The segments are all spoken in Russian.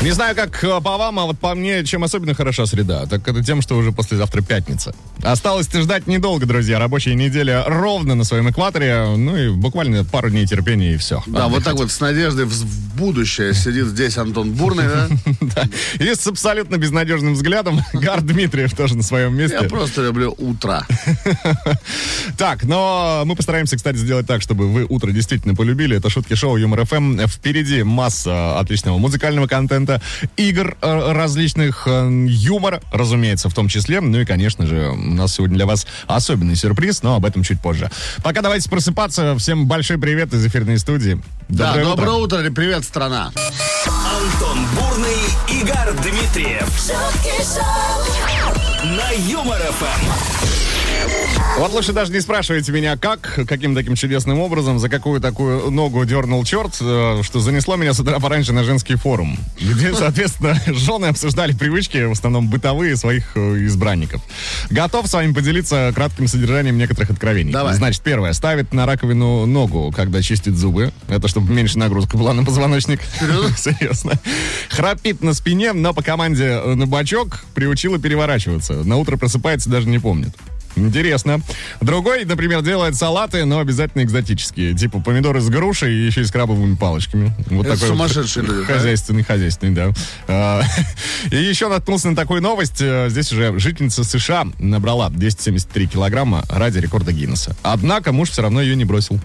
Не знаю, как э, по вам, а вот по мне, чем особенно хороша среда, так это тем, что уже послезавтра пятница. Осталось ждать недолго, друзья. Рабочая неделя ровно на своем экваторе. Ну и буквально пару дней терпения и все. Да, вот так вот с надеждой в будущее сидит здесь Антон Бурный, да? Да. И с абсолютно безнадежным взглядом Гар Дмитриев тоже на своем месте. Я просто люблю утро. Так, но мы постараемся, кстати, сделать так, чтобы вы утро действительно полюбили. Это шутки шоу Юмор ФМ. Впереди масса отличного музыкального контента, игр э, различных, э, юмора, разумеется, в том числе. Ну и, конечно же, у нас сегодня для вас особенный сюрприз, но об этом чуть позже. Пока давайте просыпаться. Всем большой привет из эфирной студии. Да, Доброе утро. доброе утро, привет, страна. Антон Бурный, Игорь Дмитриев на Юмор ФМ. Вот лучше даже не спрашивайте меня, как, каким таким чудесным образом, за какую такую ногу дернул черт, э, что занесло меня с утра пораньше на женский форум, где, соответственно, жены обсуждали привычки, в основном бытовые, своих э, избранников. Готов с вами поделиться кратким содержанием некоторых откровений. Давай. Значит, первое. Ставит на раковину ногу, когда чистит зубы. Это чтобы меньше нагрузка была на позвоночник. Серьезно? Храпит на спине, но по команде э, на бочок приучила переворачиваться. На утро просыпается, даже не помнит. Интересно. Другой, например, делает салаты, но обязательно экзотические. Типа помидоры с грушей и еще и с крабовыми палочками. Вот Это такой вот сумасшедшие люди, да? Хозяйственный, хозяйственный, да. И еще наткнулся на такую новость. Э, Здесь уже жительница США набрала 273 килограмма ради рекорда Гиннесса. Однако муж все равно ее не бросил.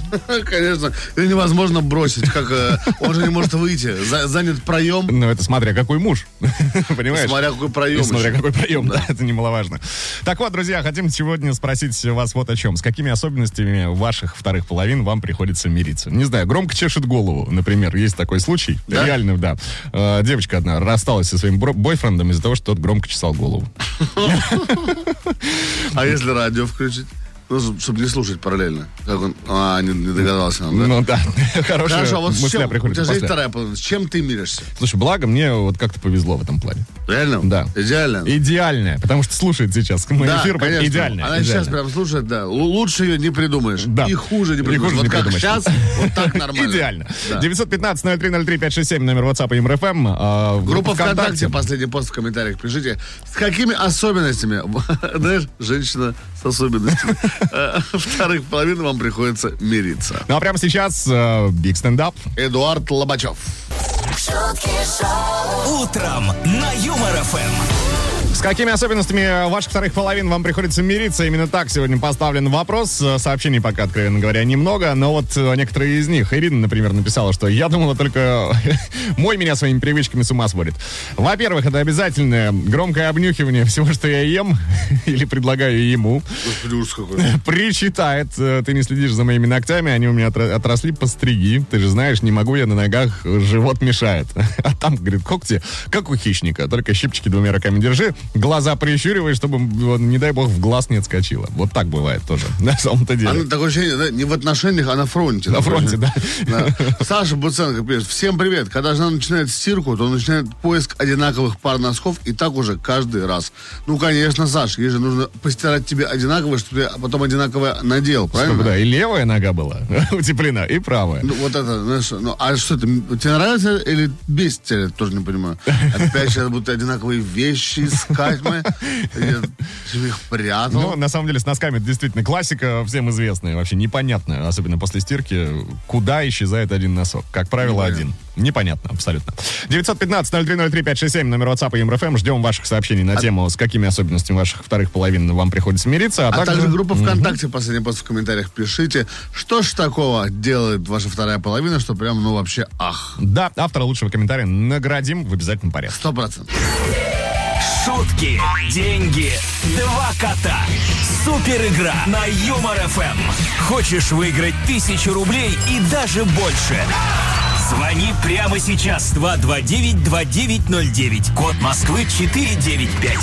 Конечно, ее невозможно бросить, как э, он же не может выйти. За- занят проем, Ну, это смотря какой муж. Понимаешь? смотря какой проем. Смотря какой прием, да. это немаловажно. Так вот, друзья, хотим сегодня спросить вас вот о чем. С какими особенностями ваших вторых половин вам приходится мириться? Не знаю, громко чешет голову, например, есть такой случай. Да? Реально, да. Э, Девочка одна рассталась со своим бойфрендом из-за того, что тот громко чесал голову. А если радио включить? Ну, чтобы не слушать параллельно. Как он... А, не, не догадался. он, да? Ну да, хорошая Хорошо, а вот мысля чем, у приходит тебя же есть вторая половина. С чем ты миришься? Слушай, благо мне вот как-то повезло в этом плане. Реально? Да. Идеально? Идеальная, потому что слушает сейчас мой да, эфир. конечно. Идеальная. Она сейчас идеальная. прям слушает, да. Лучше ее не придумаешь. Да. И хуже не И придумаешь. хуже вот не как придумаешь. сейчас, вот так нормально. Идеально. Да. 915-0303-567, номер WhatsApp Юмор ФМ. а, Группа ВКонтакте, последний пост в комментариях пишите. С какими особенностями, знаешь, женщина с особенностями, э, вторых половин вам приходится мириться. Ну а прямо сейчас Биг стендап. Эдуард Лобачев. Утром на Юмор ФМ. С какими особенностями ваших вторых половин вам приходится мириться? Именно так сегодня поставлен вопрос. Сообщений пока, откровенно говоря, немного, но вот э, некоторые из них. Ирина, например, написала, что я думала только мой меня своими привычками с ума сводит. Во-первых, это обязательное громкое обнюхивание всего, что я ем или предлагаю ему. Причитает, э, ты не следишь за моими ногтями, они у меня отросли по стриги. Ты же знаешь, не могу я на ногах, э, живот мешает. А там, говорит, когти, как у хищника, только щипчики двумя руками держи, глаза прищуривай, чтобы, не дай бог, в глаз не отскочило. Вот так бывает тоже, на самом-то деле. Она такое ощущение, да, не в отношениях, а на фронте. На фронте, да. Да. Саша Буценко пишет. Всем привет. Когда жена начинает стирку, то начинает поиск одинаковых пар носков, и так уже каждый раз. Ну, конечно, Саша, ей же нужно постирать тебе одинаковое, чтобы ты потом одинаковое надел, правильно? Чтобы, да, и левая нога была утеплена, и правая. Ну, вот это, знаешь, ну, а что это, тебе нравится или бесит тебя, я тоже не понимаю. Опять сейчас будут одинаковые вещи искать мы. Их Ну, прятал. на самом деле, с носками это действительно классика, всем известная, вообще непонятная, особенно после стирки, куда исчезает один носок. Как правило, один. Непонятно, абсолютно. 915-0303-567, номер WhatsApp и МРФМ. Ждем ваших сообщений на тему, с какими особенностями ваших вторых половин вам приходится мириться. А, А также группа ВКонтакте, последний пост в комментариях пишите, что ж такого делает ваша вторая половина, что прям, ну, вообще, ах, Да, автора лучшего комментария наградим в обязательном порядке. сто процентов. Шутки, деньги, два кота. Супер игра на Юмор ФМ. Хочешь выиграть тысячу рублей и даже больше? Звони прямо сейчас 229-2909. Код Москвы 495.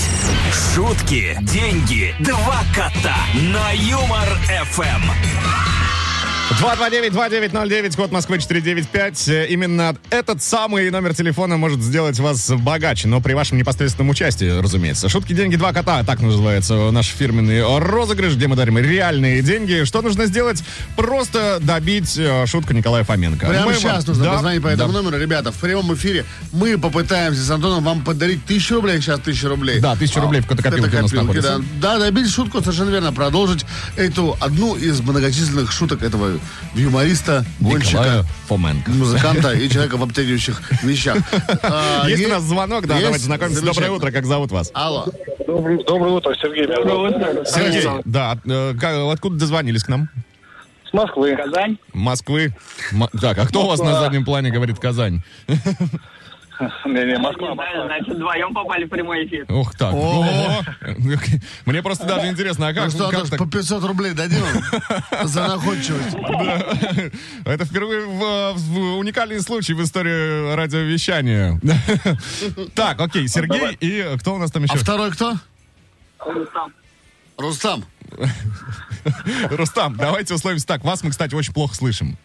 Шутки, деньги, два кота на Юмор ФМ. 229-2909, код Москвы 495. Э, Именно этот самый номер телефона может сделать вас богаче, но при вашем непосредственном участии, разумеется. Шутки, деньги, два кота, так называется наш фирменный розыгрыш, где мы дарим реальные деньги. Что нужно сделать? Просто добить э, шутку Николая Фоменко. Прямо Мы сейчас вам- нужно Да, позвонить по этому да. номеру. Ребята, в прямом эфире мы попытаемся с Антоном вам подарить тысячу рублей. Сейчас тысяча рублей. Да, 1000 рублей в котокопилке у нас находится. да. да, добить шутку, совершенно верно. Продолжить эту одну из многочисленных шуток этого юмориста, гонщика, Фоменко. музыканта и человека в обтягивающих вещах. А, Есть у нас звонок, да, давайте знакомимся. Доброе утро, как зовут вас? Алло. Доброе, утро, Сергей. Доброе утро. Сергей, да, э, откуда дозвонились к нам? С Москвы. Казань. Москвы. М- так, а кто у вас на заднем плане говорит Казань? Не, не, Москва, Москва. Значит, вдвоем попали в прямой эфир. Ух так. О. О. Мне просто даже интересно, а Ну как, что, по 500 рублей дадим за находчивость? Это впервые уникальный случай в истории радиовещания. Так, окей, Сергей и кто у нас там А еще? второй кто? Рустам. Рустам. Рустам, давайте условимся так. Вас мы, кстати, очень плохо слышим.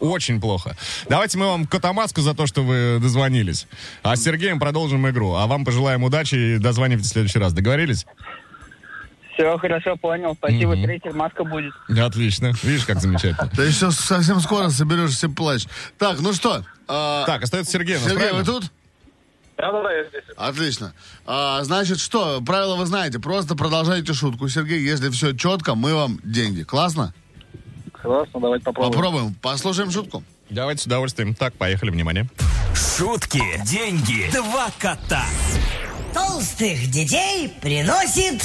Очень плохо. Давайте мы вам котомаску за то, что вы дозвонились. А с Сергеем продолжим игру. А вам пожелаем удачи и дозванивайтесь в следующий раз. Договорились? Все хорошо, понял. Спасибо, Мгм. третья маска будет. Отлично. Видишь, как замечательно. Ты еще совсем скоро соберешься плачь. Так, ну что? а, Так, остается Сергей. у нас, Сергей, вы тут? Да, да, да, я здесь. Отлично. А, значит, что? Правила вы знаете. Просто продолжайте шутку. Сергей, если все четко, мы вам деньги. Классно? Классно, давайте попробуем. Попробуем. Послушаем шутку. Давайте с удовольствием. Так, поехали, внимание. Шутки, деньги, два кота. Толстых детей приносит...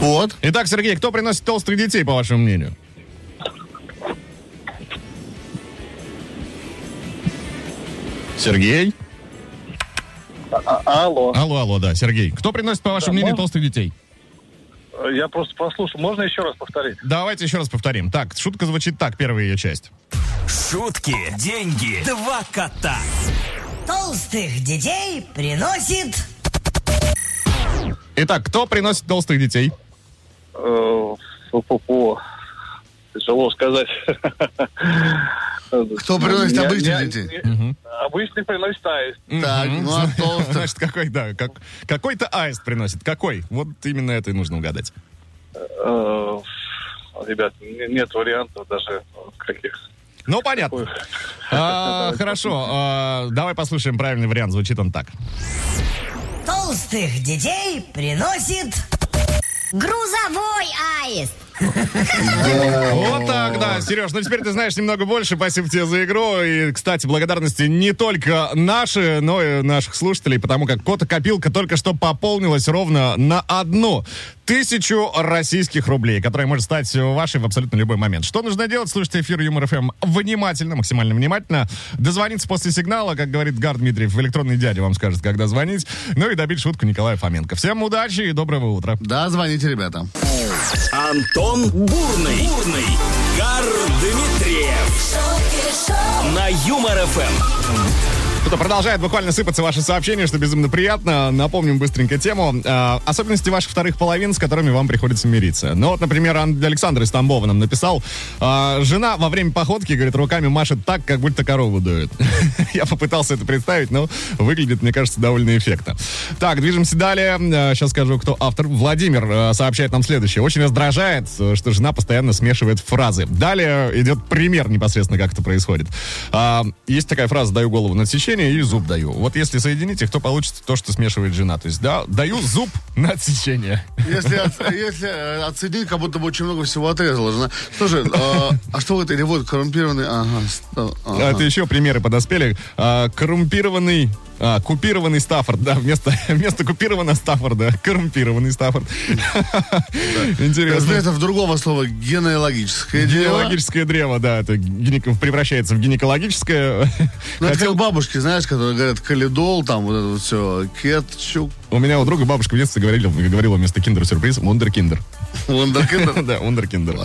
Вот. Итак, Сергей, кто приносит толстых детей, по вашему мнению? Сергей? А- алло, Алло, алло, да, Сергей. Кто приносит, по вашему Да, мнению, можно? толстых детей? Я просто послушал. Можно еще раз повторить? Давайте еще раз повторим. Так, шутка звучит так, первая ее часть. Шутки, деньги, два кота. Толстых детей приносит... Итак, кто приносит толстых детей? Э, фу-фу-фу. Тяжело сказать. Кто приносит Я- обычных я- детей? Обычных приносит аист. Так, ну а толстых? Значит, какой, да, как, какой-то аист приносит. Какой? Вот именно это и нужно угадать. Э, Ребят, не- нет вариантов даже каких. Ну, понятно. А, хорошо, а, давай послушаем правильный вариант. Звучит он так. Толстых детей приносит... Грузовой аист. Вот так, да, Сереж. Ну теперь ты знаешь немного больше. Спасибо тебе за игру. И, кстати, благодарности не только наши, но и наших слушателей, потому как кота-копилка только что пополнилась ровно на одну тысячу российских рублей, которая может стать вашей в абсолютно любой момент. Что нужно делать? Слушайте эфир Юмор ФМ внимательно, максимально внимательно. Дозвониться после сигнала, как говорит Гар Дмитриев, в электронный дядя вам скажет, когда звонить. Ну и добить шутку Николая Фоменко. Всем удачи и доброго утра. Да, звоните, ребята. Антон Бурный. Бурный. Гар Дмитриев. На Юмор ФМ. Кто-то продолжает буквально сыпаться ваши сообщения, что безумно приятно. Напомним быстренько тему. Э, особенности ваших вторых половин, с которыми вам приходится мириться. Ну вот, например, Ан- Александр из Тамбова нам написал. э, жена во время походки, говорит, руками машет так, как будто корову дует. Я попытался это представить, но выглядит, мне кажется, довольно эффектно. Так, движемся далее. Э, сейчас скажу, кто автор. Владимир э, сообщает нам следующее. Очень раздражает, э, что жена постоянно смешивает фразы. Далее идет пример непосредственно, как это происходит. Есть такая фраза «даю голову на отсечение» и «зуб даю». Вот если соединить их, то получится то, что смешивает жена. То есть, да, даю зуб на отсечение. Если, от- если э, отсоединить, как будто бы очень много всего отрезала жена. Слушай, э, а что это? Или вот коррумпированный... Ага, ага. Это еще примеры подоспели. А, коррумпированный а, купированный Стаффорд, да, вместо, вместо купированного Стаффорда, коррумпированный Стаффорд. Интересно. Это в другого слова генеалогическое дело. Генеалогическое древо, да, это превращается в гинекологическое. Ну, это как бабушки, знаешь, которые говорят калидол, там вот это вот все, кетчуп. У меня у друга бабушка в детстве говорила, говорила вместо киндер-сюрприз мундер-киндер. Вундеркиндер? Да, Ундеркиндер.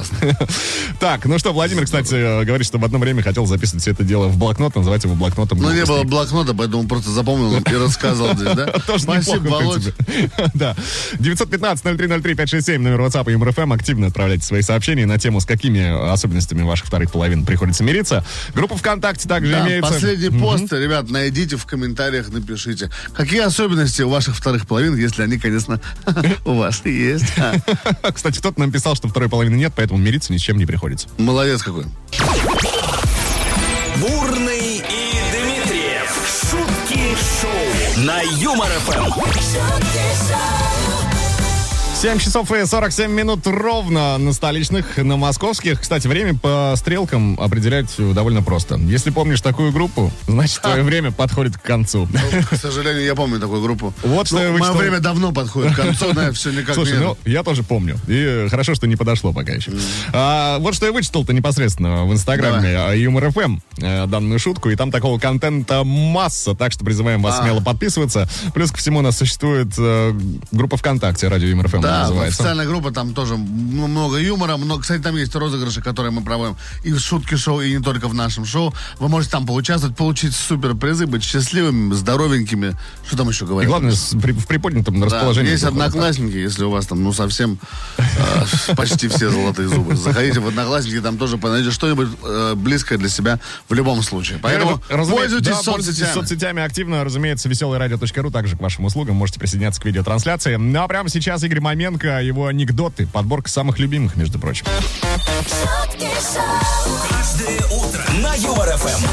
Так, ну что, Владимир, кстати, э, говорит, что в одно время хотел записывать все это дело в блокнот, называть его блокнотом. Ну, не было блокнота, поэтому просто запомнил и рассказал здесь, да? Тоже Спасибо, Володь. Да. 915-0303-567, номер WhatsApp и МРФМ. Активно отправляйте свои сообщения на тему, с какими особенностями ваших вторых половин приходится мириться. Группа ВКонтакте также имеется. последний пост, ребят, найдите в комментариях, напишите. Какие особенности у ваших вторых половин, если они, конечно, у вас есть. Кстати, кто-то нам писал, что второй половины нет, поэтому мириться ни с чем не приходится. Молодец какой. Бурный и Дмитриев. Шутки шоу на Юмор ФМ. 7 часов и 47 минут ровно на столичных, на московских. Кстати, время по стрелкам определять довольно просто. Если помнишь такую группу, значит, твое время подходит к концу. Ну, К сожалению, я помню такую группу. Вот что Ну, я Мое вычитал. время давно подходит к концу, да, все никак Слушай, ну, я тоже помню. И хорошо, что не подошло пока еще. А, вот что я вычитал-то непосредственно в Инстаграме а, Юмор ФМ, э, данную шутку, и там такого контента масса, так что призываем вас А. смело подписываться. Плюс ко всему у нас существует э, группа ВКонтакте, радио Юмор ФМ Да, называется. официальная группа, там тоже много юмора. Много, кстати, там есть розыгрыши, которые мы проводим и в шутки шоу, и не только в нашем шоу. Вы можете там поучаствовать, получить супер призы, быть счастливыми, здоровенькими. Что там еще И говорить? главное, с- при- в приподнятом Да, расположении. есть одноклассники, если у вас там, ну, совсем э, почти все золотые зубы. Заходите в одноклассники, там тоже найдете что-нибудь э, близкое для себя в любом случае. Поэтому пользуйтесь да, пользуйтесь соцсетями. соцсетями активно. Разумеется, веселорадио.ру также к вашим услугам. Можете присоединяться к видеотрансляции. Ну а прямо сейчас Игорь Маменко, его анекдоты, подборка самых любимых, между прочим. Каждое утро на Юмор ФМ.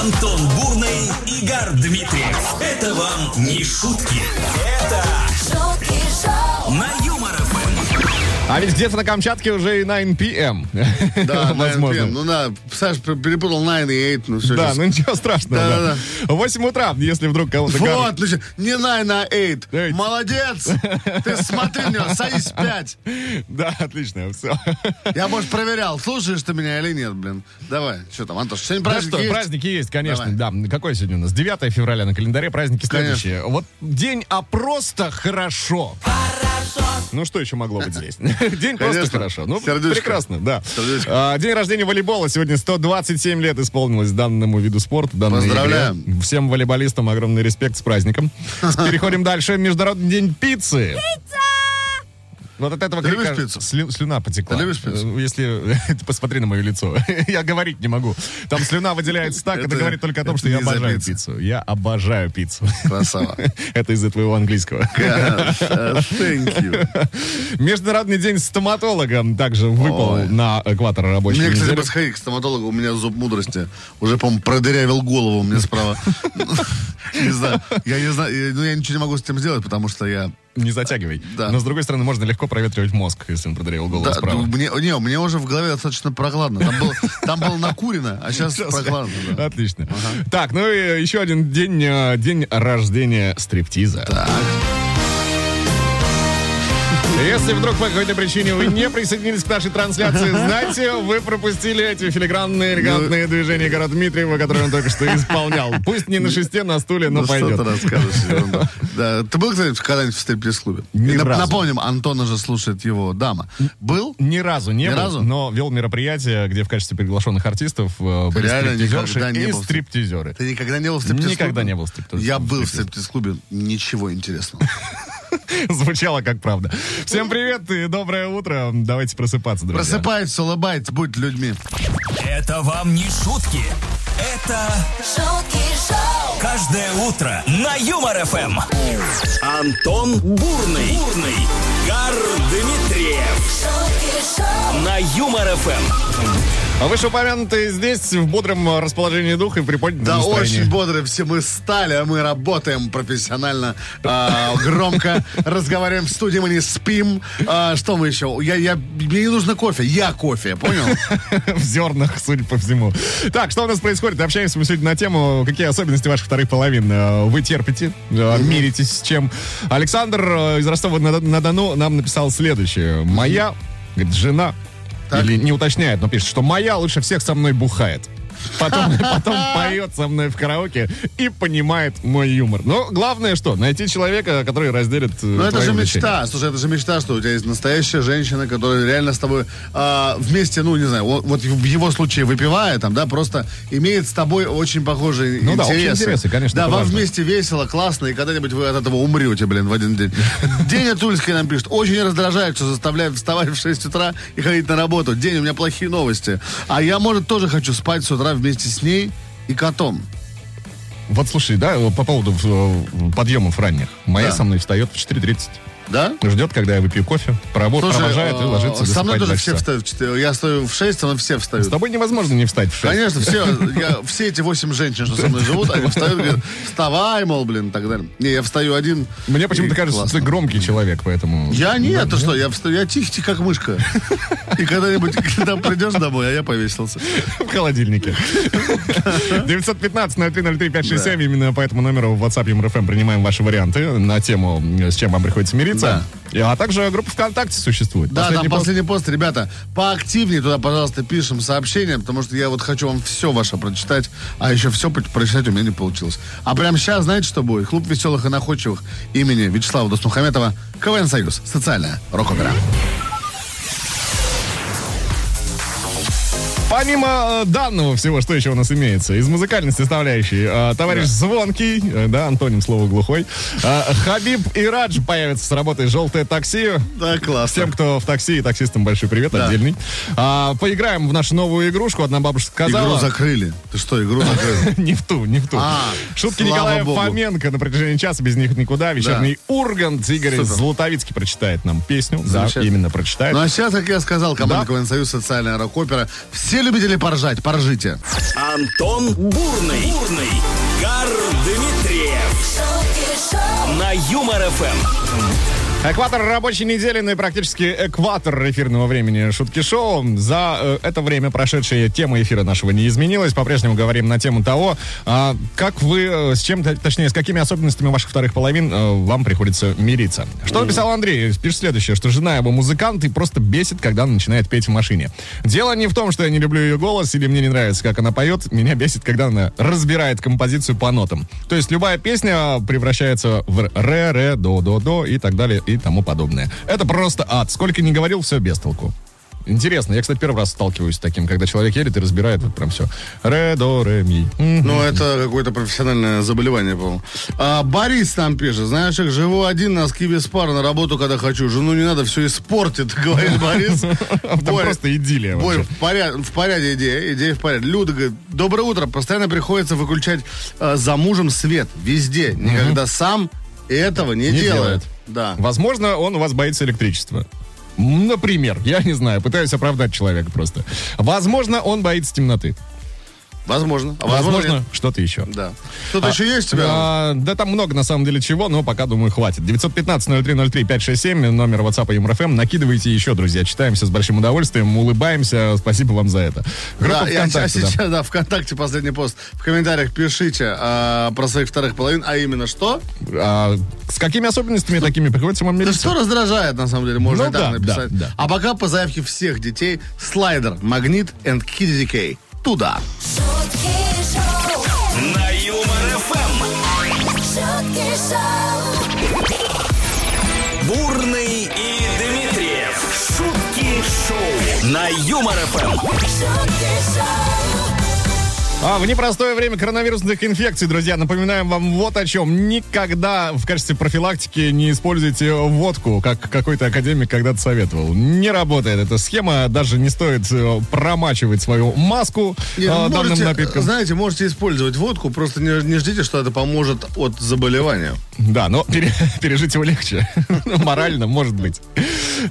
Антон Бурный, Игорь Дмитриев. Это вам не шутки. Это Юмор ФМ. А ведь где-то на Камчатке уже и 9 p.m. Да, возможно. возможно. Ну да, Саш перепутал 9 и 8, ну все. Да, ну ничего страшного. Да, да. 8 утра, если вдруг кого-то... Вот, ну, не 9, а 8. Eight. Молодец! Ты смотри на него, садись 5. Да, отлично, все. Я, может, проверял, слушаешь ты меня или нет, блин. Давай, что там, Антош, сегодня Да праздник что, есть? праздники есть, конечно, Давай. да. Какой сегодня у нас? 9 февраля на календаре, праздники Конечно. следующие. Вот день, а просто хорошо. Ну, что еще могло быть здесь? День просто Конечно. хорошо. Ну, Сердючка. прекрасно, да. А, День рождения волейбола. Сегодня 127 лет исполнилось данному виду спорта, данной Поздравляем. игре. Всем волейболистам огромный респект с праздником. Переходим дальше. Международный день пиццы. Вот от этого Ты крика пиццу? слю- слюна потекла. Ты любишь пиццу? Э, Если посмотри на мое лицо, я говорить не могу. Там слюна выделяется так, это, Это- говорит только о том, что я обожаю пиццу. Я обожаю пиццу. Красава. Это из-за твоего английского. Uh, Thank you. Международный день стоматолога также выпал Ой. на экватор рабочей Мне, кстати, недели. бы сходить к стоматологу, у меня зуб мудрости уже, по-моему, продырявил голову мне справа. Не знаю, я не знаю, ну я ничего не могу с этим сделать, потому что я... Не затягивай. Да. Но с другой стороны, можно легко проветривать мозг, если он продырявил голову Да, справа. мне, не, мне уже в голове достаточно прохладно. Там, был, там было накурено, а сейчас прохладно. да. Отлично. Так, ну и еще один день, э, день рождения стриптиза. Так. Если вдруг по какой-то причине вы не присоединились к нашей трансляции, знайте, вы пропустили эти филигранные, элегантные движения Гора Дмитриева, которые он только что исполнял. Пусть не на шесте, на стуле, но Ну, что пойдет. ты рассказываешь? ерунду. Да, ты был, кстати, когда-нибудь в стриптиз-клубе? Разу. Напомним, Антона же слушает его дама. Был? Ни разу не Ни был, разу? но вел мероприятие, где в качестве приглашенных артистов э, были стриптизерши и стриптизеры. Ты никогда не был в стриптиз-клубе? Никогда не был в стриптиз- Я был в стриптиз. стриптиз-клубе. Ничего интересного. Звучало как правда. Всем привет и доброе утро. Давайте просыпаться, друзья. Просыпайтесь, улыбайтесь, будь людьми. Это вам не шутки. Это каждое утро на Юмор ФМ. Антон Бурный. Бурный. Гар Дмитриев. На Юмор ФМ. А вышеупомянутые здесь в бодром расположении духа и приподнятом Да, настроении. очень бодрые все мы стали, а мы работаем профессионально, а, громко, разговариваем в студии, мы не спим. А, что мы еще? Я, я, мне не нужно кофе, я кофе, понял? в зернах, судя по всему. Так, что у нас происходит? Общаемся мы сегодня на тему, какие особенности ваших вторых половин э, вы терпите, э, миритесь с чем. Александр э, из Ростова-на-Дону нам написал следующее. Моя, говорит, жена, Так. или не уточняет, но пишет, что моя лучше всех со мной бухает. Потом, потом поет со мной в караоке и понимает мой юмор. Но главное что? Найти человека, который разделит э, Ну, это же мечта. Слушай, это же мечта, что у тебя есть настоящая женщина, которая реально с тобой а, вместе, ну, не знаю, вот, вот в его случае выпивая, там, да, просто имеет с тобой очень похожие Ну да, общие интересы. интересы, конечно, Да, вам важно. вместе весело, классно, и когда-нибудь вы от этого умрете, блин, в один день. День Тульский нам пишет, очень раздражает, что заставляет вставать в 6 утра и ходить на работу. День, у меня плохие новости. А я, может, тоже хочу спать с утра вместе с ней и котом. Вот слушай, да, по поводу э, подъемов ранних. Моя Да. со мной встает в 4.30. Да? Ждет, когда я выпью кофе, провод, Слушай, провожает и ложится Со мной тоже все встают в 4. Я стою в 6, но все встают. С тобой невозможно не встать в 6. Конечно, все, я, все эти восемь женщин, что со мной живут, они встают и говорят, вставай, мол, блин, и так далее. Не, я встаю один. Мне почему-то и кажется, классно. что ты громкий человек, поэтому... Я нет, ты что, я встаю, я тихий, как мышка. И когда-нибудь, когда придешь домой, а я повесился. в холодильнике. 915-0303-567. Именно по этому номеру в WhatsApp МРФМ принимаем ваши варианты на тему, с чем вам приходится мириться. И- А также группа ВКонтакте существует. Да, Последний там пост- последний пост, ребята, поактивнее туда, пожалуйста, пишем сообщения, потому что я вот хочу вам все ваше прочитать, а еще все про- прочитать у меня не получилось. А прямо сейчас, знаете, что будет? Клуб веселых и находчивых имени Вячеслава Досмухаметова, КВН Союз, социальная рок-опера. Помимо э, данного всего, что еще у нас имеется, из музыкальной составляющей, э, товарищ Звонкий, э, да, антоним слова глухой, Хабиб и Радж появятся с работой «Желтое такси». Да, классно. Всем, кто в такси, и таксистам большой привет, Да. отдельный. А, поиграем в нашу новую игрушку. Одна бабушка сказала... Игру закрыли. Ты что, игру закрыли? Не в ту, не в ту. А, Шутки Николая. Фоменко на протяжении часа, без них никуда. Вечерний Ургант. Игорь. Златовицкий прочитает нам песню. Да, именно прочитает. Ну а сейчас, как я сказал, команда Да. КВН Союз, социальная рок-опера. Все любители поржать, поржите. Антон Бурный. Бурный. Гар Дмитриев. На Юмор ФМ. Экватор рабочей недели, ну и практически экватор эфирного времени шутки шоу. За э, это время прошедшая тема эфира нашего не изменилась. По-прежнему говорим на тему того, а, как вы, э, с чем, точнее, с какими особенностями ваших вторых половин э, вам приходится мириться. Что написал Андрей? Пишет следующее, что жена его музыкант и просто бесит, когда она начинает петь в машине. Дело не в том, что я не люблю ее голос или мне не нравится, как она поет. Меня бесит, когда она разбирает композицию по нотам. То есть любая песня превращается в ре, ре, до, до, до и так далее и тому подобное. Это просто ад. Сколько не говорил, все без толку. Интересно, я, кстати, первый раз сталкиваюсь с таким, когда человек едет и разбирает вот прям все. Ре, до, ре, ми. Ну, это какое-то профессиональное заболевание, по-моему. А, Борис там пишет, знаешь, как живу один, носки без пар на работу, когда хочу. Жену не надо, все испортит, говорит Борис. Там просто идиллия вообще. в порядке, идея, идея в порядке. Люда говорит, доброе утро, постоянно приходится выключать э, за мужем свет везде. Никогда сам этого не, Не делает. делает. Да. Возможно, он у вас боится электричества. Например, я не знаю, пытаюсь оправдать человека просто. Возможно, он боится темноты. Возможно. А Возможно, нет. что-то еще. Да. Что-то еще есть у тебя? А, да там много, на самом деле, чего, но пока, думаю, хватит. 915-0303-567, номер WhatsApp и МРФМ. Накидывайте еще, друзья. Читаем все с большим удовольствием, улыбаемся. Спасибо вам за это. Группа Да, я ВКонтакте, да. сейчас, да, ВКонтакте последний пост. В комментариях пишите а, про своих вторых половин, а именно что? А, с какими особенностями такими приходится вам Да мириться? что раздражает, на самом деле, можно Ну и так да, написать. да, да. А пока по заявке всех детей, слайдер, магнит and Kitty Decay. Туда. На Юмор ФМ. Бурный и Дмитриев. Шутки шоу. На Юмор ФМ. А, в непростое время коронавирусных инфекций, друзья, напоминаем вам вот о чем. Никогда в качестве профилактики не используйте водку, как какой-то академик когда-то советовал. Не работает эта схема, даже не стоит э, промачивать свою маску Не, э, ну, данным можете, напитком. знаете, можете использовать водку, просто не, не ждите, что это поможет от заболевания. Да, но пере- пережить его легче. Морально, может быть.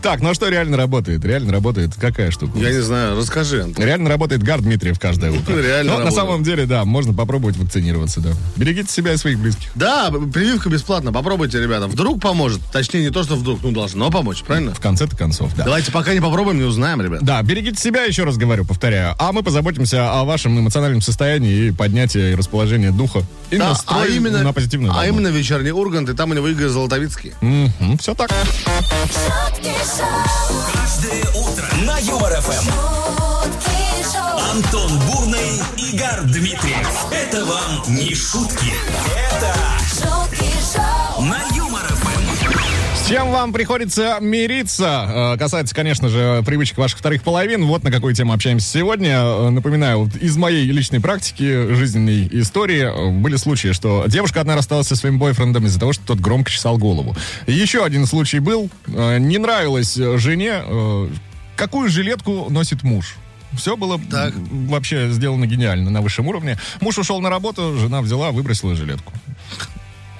Так, ну а что реально работает? Реально работает какая штука? Я не знаю, расскажи, Антон. Реально работает Гар Дмитриев каждое утро. Реально Но на работает. самом деле, да, можно попробовать вакцинироваться, да. Берегите себя и своих близких. Да, прививка бесплатно, попробуйте, ребята. Вдруг поможет. Точнее, не то, что вдруг, ну, должно помочь, правильно? В конце-то концов, да. Давайте пока не попробуем, не узнаем, ребят. Да, берегите себя, еще раз говорю, повторяю. А мы позаботимся о вашем эмоциональном состоянии и поднятии и расположении духа. И Да, а именно, на позитивную а именно вечерний Ургант, и там у него Игорь Золотовицкий. Мгм, все так. Каждое утро на Юмор ФМ. Антон Бурный, Игорь Дмитриев. Это вам не шутки. Это шутки шоу, чем вам приходится мириться? Э, Касается, конечно же, привычек ваших вторых половин. Вот на какую тему общаемся сегодня. Э, Напоминаю, вот из моей личной практики, жизненной истории, э, были случаи, что девушка одна рассталась со своим бойфрендом из-за того, что тот громко чесал голову. Еще один случай был. Не нравилось жене, какую жилетку носит муж. Все было Так. вообще сделано гениально на высшем уровне. Муж ушел на работу, жена взяла, выбросила жилетку.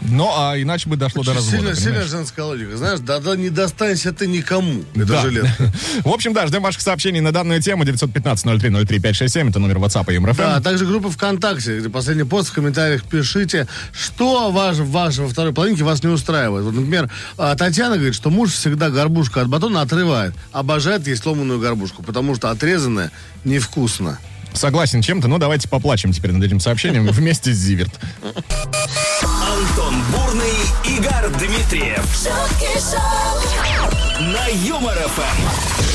Ну, а иначе бы дошло до Очень развода. сильно, сильно женская логика. Знаешь, да, да не достанься ты никому. Это Да. жилетка. В общем, да, ждем ваших сообщений на данную тему. 915-0303-567, это номер WhatsApp и МРФМ. Да, а также группа ВКонтакте, где последний пост в комментариях пишите, что ваш, ваш во второй половинке вас не устраивает. Вот, например, а, Татьяна говорит, что муж всегда горбушку от батона отрывает. Обожает есть сломанную горбушку, потому что отрезанная невкусно. Согласен чем-то, но давайте поплачем теперь над этим сообщением вместе с Зиверт. Бурный, Игорь Дмитриев. шутки шоу, На Юмор ФМ.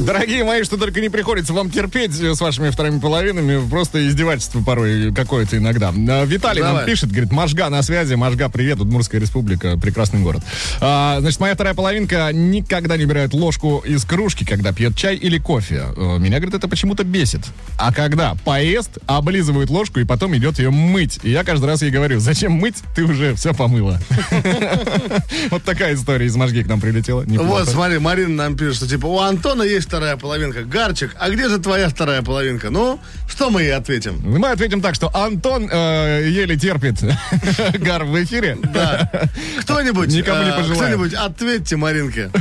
Дорогие мои, что только не приходится вам терпеть с вашими вторыми половинами. Просто издевательство порой какое-то иногда. А, Виталий нам Давай. пишет, говорит, Можга на связи, Можга, привет, Удмурская республика, прекрасный город. А, значит, моя вторая половинка никогда не убирает ложку из кружки, когда пьет чай или кофе. Э, Меня, говорит, это почему-то бесит. А когда поест, облизывает ложку и потом идет ее мыть. И я каждый раз ей говорю, зачем мыть, ты уже все помыла. Вот такая история из Можги к нам прилетела. Вот, смотри, Марина нам пишет, что типа у Антона есть вторая половинка. Гарчик, а где же твоя вторая половинка? Ну, что мы ей ответим? Мы ответим так, что Антон э, еле терпит гар в эфире. Да. Кто-нибудь, Никому не э, пожелаем. кто-нибудь ответьте Маринке.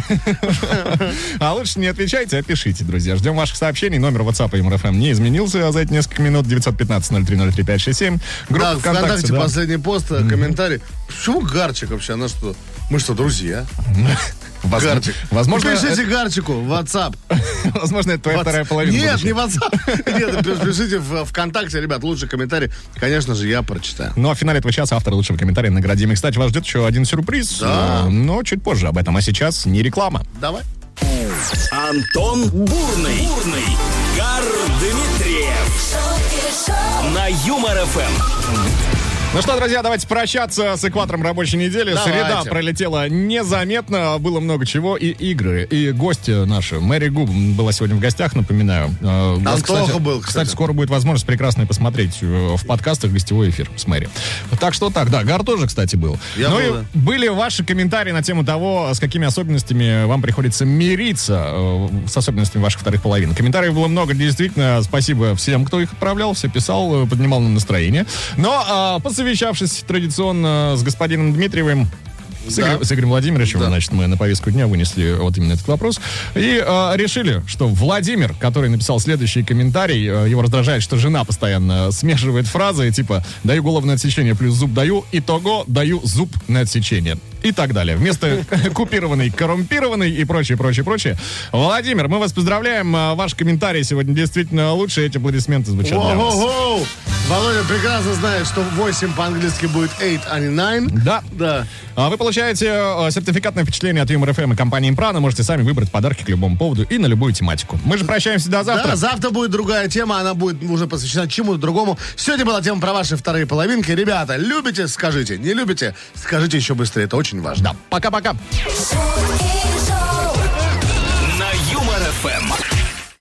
А лучше не отвечайте, а пишите, друзья. Ждем ваших сообщений. Номер WhatsApp и МРФМ не изменился за эти несколько минут. 915-0303-567. Группа Да, ВКонтакте, да. последний пост, э, комментарий. Почему Гарчик вообще? Она что? Мы что, друзья? Воз- Гарчик. Возможно, Пишите это- Гарчику в WhatsApp. возможно, это твоя Ватс- вторая половина. Нет, будущего. не WhatsApp. Нет, пиш- пишите в ВКонтакте, ребят, лучший комментарий. Конечно же, я прочитаю. Ну, а в финале этого часа автор лучшего комментария наградим. И, кстати, вас ждет еще один сюрприз. Да. Э, Но чуть позже об этом. А сейчас не реклама. Давай. Антон Бурный. Бурный. Гар Дмитриев. На Юмор ФМ. Ну что, друзья, давайте прощаться с экватором рабочей недели. Давайте. Среда пролетела незаметно, было много чего, и игры, и гости наши. Мэри Губ была сегодня в гостях, напоминаю. Антоха был, кстати. скоро будет возможность прекрасной посмотреть э, в подкастах гостевой эфир с Мэри. Так что так, да, Гар тоже, кстати, был. Я ну был, и да. были ваши комментарии на тему того, с какими особенностями вам приходится мириться, э, с особенностями ваших вторых половин. Комментариев было много, действительно, спасибо всем, кто их отправлял, все писал, э, поднимал нам настроение. Но, а, посовещавшись традиционно с господином Дмитриевым, с, Да. Игорем, с Игорем Владимировичем, Да. значит, мы на повестку дня вынесли вот именно этот вопрос. И э, решили, что Владимир, который написал следующий комментарий, э, его раздражает, что жена постоянно смешивает фразы, типа «даю голову на отсечение плюс зуб даю», итого «даю зуб на отсечение». И так далее. Вместо купированный, коррумпированный и прочее, прочее, прочее. Владимир, мы вас поздравляем. Э, Ваш комментарий сегодня действительно лучше. Эти аплодисменты звучат для вас. Володя прекрасно знает, что 8 по-английски будет 8, а не 9. Да. Да. А Вы получаете э, сертификат на впечатление от Юмор ФМ и компании Импрана. Можете сами выбрать подарки к любому поводу и на любую тематику. Мы же прощаемся до завтра. Да, завтра будет другая тема, она будет уже посвящена чему-то другому. Сегодня была тема про ваши вторые половинки. Ребята, любите, скажите. Не любите, скажите еще быстрее. Это очень важно. Да. Пока-пока. На Юмор ФМ.